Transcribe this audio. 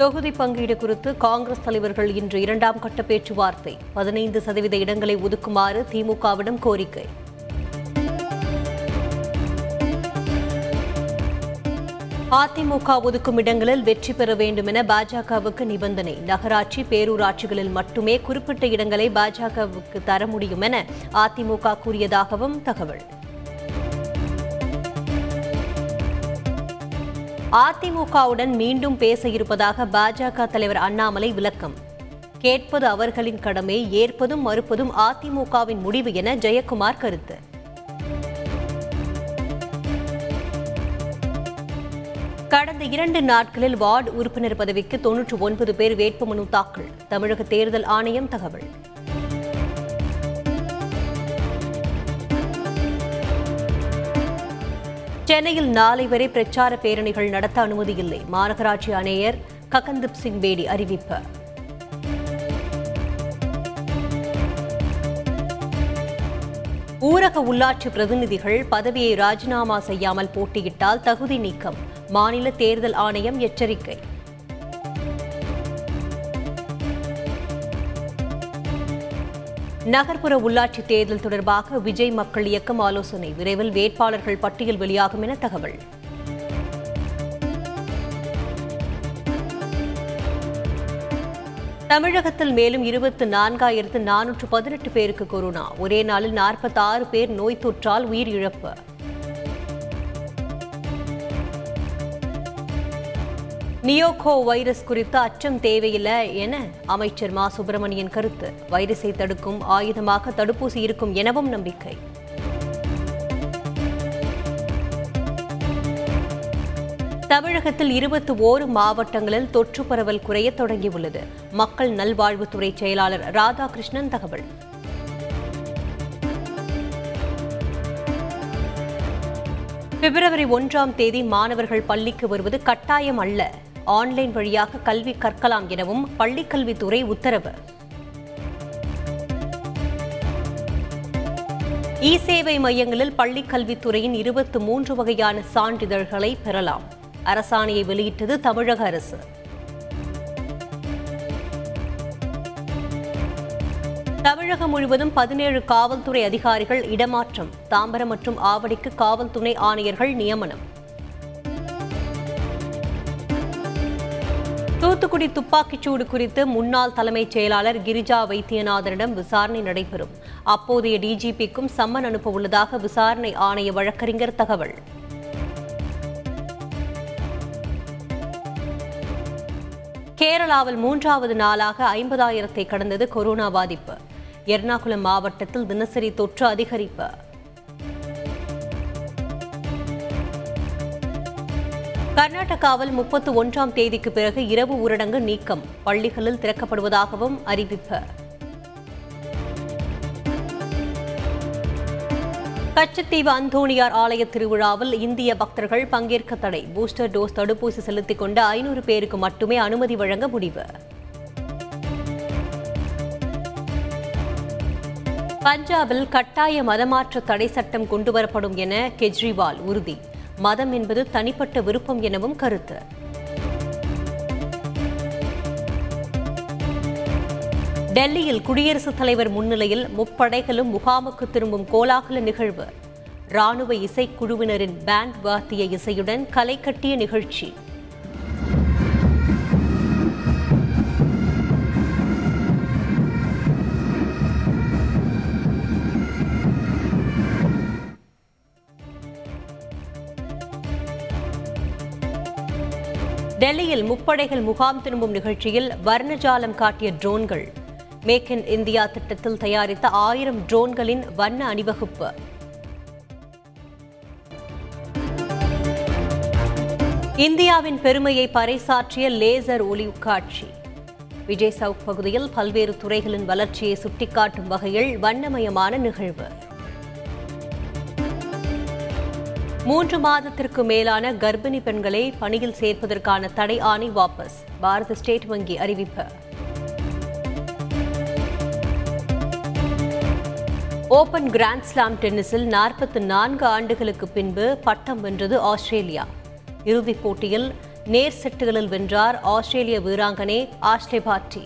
தொகுதி பங்கீடு குறித்து காங்கிரஸ் தலைவர்கள் இன்று இரண்டாம் கட்ட பேச்சுவார்த்தை. பதினைந்து சதவீத இடங்களை ஒதுக்குமாறு திமுகவிடம் கோரிக்கை. அதிமுக ஒதுக்கும் இடங்களில் வெற்றி பெற வேண்டும் என பாஜகவுக்கு நிபந்தனை. நகராட்சி பேரூராட்சிகளில் மட்டுமே குறிப்பிட்ட இடங்களை பாஜகவுக்கு தர முடியும் என அதிமுக கூறியதாகவும் தகவல். அதிமுகவுடன் மீண்டும் பேச இருப்பதாக பாஜக தலைவர் அண்ணாமலை விளக்கம். கேட்பது அவர்களின் கடமை ஏற்பதும் மறுப்பதும் அதிமுகவின் முடிவு என ஜெயக்குமார் கருத்து. கடந்த இரண்டு நாட்களில் வார்டு உறுப்பினர் பதவிக்கு தொன்னூற்று ஒன்பது பேர் வேட்புமனு தாக்கல். தமிழக தேர்தல் ஆணையம் தகவல். சென்னையில் நாளை வரை பிரச்சார பேரணிகள் நடத்த அனுமதி இல்லை மாநகராட்சி ஆணையர் ககன்தீப் சிங் பேடி அறிவிப்பு. ஊரக உள்ளாட்சி பிரதிநிதிகள் பதவியை ராஜினாமா செய்யாமல் போட்டியிட்டால் தகுதி நீக்கம். மாநில தேர்தல் ஆணையம் எச்சரிக்கை. நகர்ப்புற உள்ளாட்சி தேர்தல் தொடர்பாக விஜய் மக்கள் இயக்கம் ஆலோசனை விரைவில் வேட்பாளர்கள் பட்டியல் வெளியாகும் என தகவல். தமிழகத்தில் மேலும் இருபத்து நான்காயிரத்து நானூற்று பதினெட்டு பேருக்கு கொரோனா. ஒரே நாளில் நாற்பத்தி ஆறு பேர் நோய் தொற்றால் உயிரிழப்பு. நியோகோ வைரஸ் குறித்த அச்சம் தேவையில்லை என அமைச்சர் மா. சுப்பிரமணியன் கருத்து. வைரஸை தடுக்கும் ஆயுதமாக தடுப்பூசி இருக்கும் எனவும் நம்பிக்கை. தமிழகத்தில் இருபத்தி ஓரு மாவட்டங்களில் தொற்று பரவல் குறைய தொடங்கியுள்ளது. மக்கள் நல்வாழ்வுத்துறை செயலாளர் ராதாகிருஷ்ணன் தகவல். பிப்ரவரி ஒன்றாம் தேதி மாணவர்கள் பள்ளிக்கு வருவது கட்டாயம் அல்ல. ஆன்லைன் வழியாக கல்வி கற்கலாம் எனவும் பள்ளிக்கல்வித்துறை உத்தரவு. இ சேவை மையங்களில் பள்ளிக்கல்வித்துறையின் இருபத்தி மூன்று வகையான சான்றிதழ்களை பெறலாம். அரசாணையை வெளியிட்டது தமிழக அரசு. தமிழகம் முழுவதும் பதினேழு காவல்துறை அதிகாரிகள் இடமாற்றம். தாம்பரம் மற்றும் ஆவடிக்கு காவல் துணை ஆணையர்கள் நியமனம். தூத்துக்குடி துப்பாக்கிச்சூடு குறித்து முன்னாள் தலைமைச் செயலாளர் கிரிஜா வைத்தியநாதனிடம் விசாரணை நடைபெறும். அப்போதைய டிஜிபிக்கும் சம்மன் அனுப்ப உள்ளதாக விசாரணை ஆணைய வழக்கறிஞர் தகவல். கேரளாவில் மூன்றாவது நாளாக ஐம்பதாயிரத்தை கடந்தது கொரோனா பாதிப்பு. எர்ணாகுளம் மாவட்டத்தில் தினசரி தொற்று அதிகரிப்பு. கர்நாடகாவில் முப்பத்து ஒன்றாம் தேதிக்கு பிறகு இரவு ஊரடங்கு நீக்கம். பள்ளிகளில் திறக்கப்படுவதாகவும் அறிவிப்பு. கச்சத்தீவு அந்தோணியார் ஆலய திருவிழாவில் இந்திய பக்தர்கள் பங்கேற்க தடை. பூஸ்டர் டோஸ் தடுப்பூசி செலுத்திக் கொண்ட ஐநூறு பேருக்கு மட்டுமே அனுமதி வழங்க முடிவு. பஞ்சாபில் கட்டாய மதமாற்ற தடை சட்டம் கொண்டுவரப்படும் என கெஜ்ரிவால் உறுதி. மதம் என்பது தனிப்பட்ட விருப்பம் எனவும் கருத்து. டெல்லியில் குடியரசுத் தலைவர் முன்னிலையில் முப்படைகளும் முகாமுக்கு திரும்பும் கோலாகல நிகழ்வு. ராணுவ இசைக்குழுவினரின் பேண்ட் வாத்திய இசையுடன் கலை கட்டிய நிகழ்ச்சி. டெல்லியில் முப்படைகள் முகாம் திரும்பும் நிகழ்ச்சியில் வர்ணஜாலம் காட்டிய ட்ரோன்கள். மேக் இன் இந்தியா திட்டத்தில் தயாரித்த ஆயிரம் ட்ரோன்களின் வண்ண அணிவகுப்பு. இந்தியாவின் பெருமையை பறைசாற்றிய லேசர் ஒளி காட்சி விஜய் சவுக் பகுதியில் பல்வேறு துறைகளின் வளர்ச்சியை சுட்டிக்காட்டும் வகையில் வண்ணமயமான நிகழ்வு. மூன்று மாதத்திற்கு மேலான கர்ப்பிணி பெண்களை பணியில் சேர்ப்பதற்கான தடை ஆணை வாபஸ். பாரத ஸ்டேட் வங்கி அறிவிப்பு. ஓபன் கிராண்ட் ஸ்லாம் டென்னிஸில் நாற்பத்தி நான்கு ஆண்டுகளுக்கு பின்பு பட்டம் வென்றது ஆஸ்திரேலியா. இறுதிப் போட்டியில் நேர் செட்டுகளில் வென்றார் ஆஸ்திரேலிய வீராங்கனை ஆஷ்லே பார்ட்டி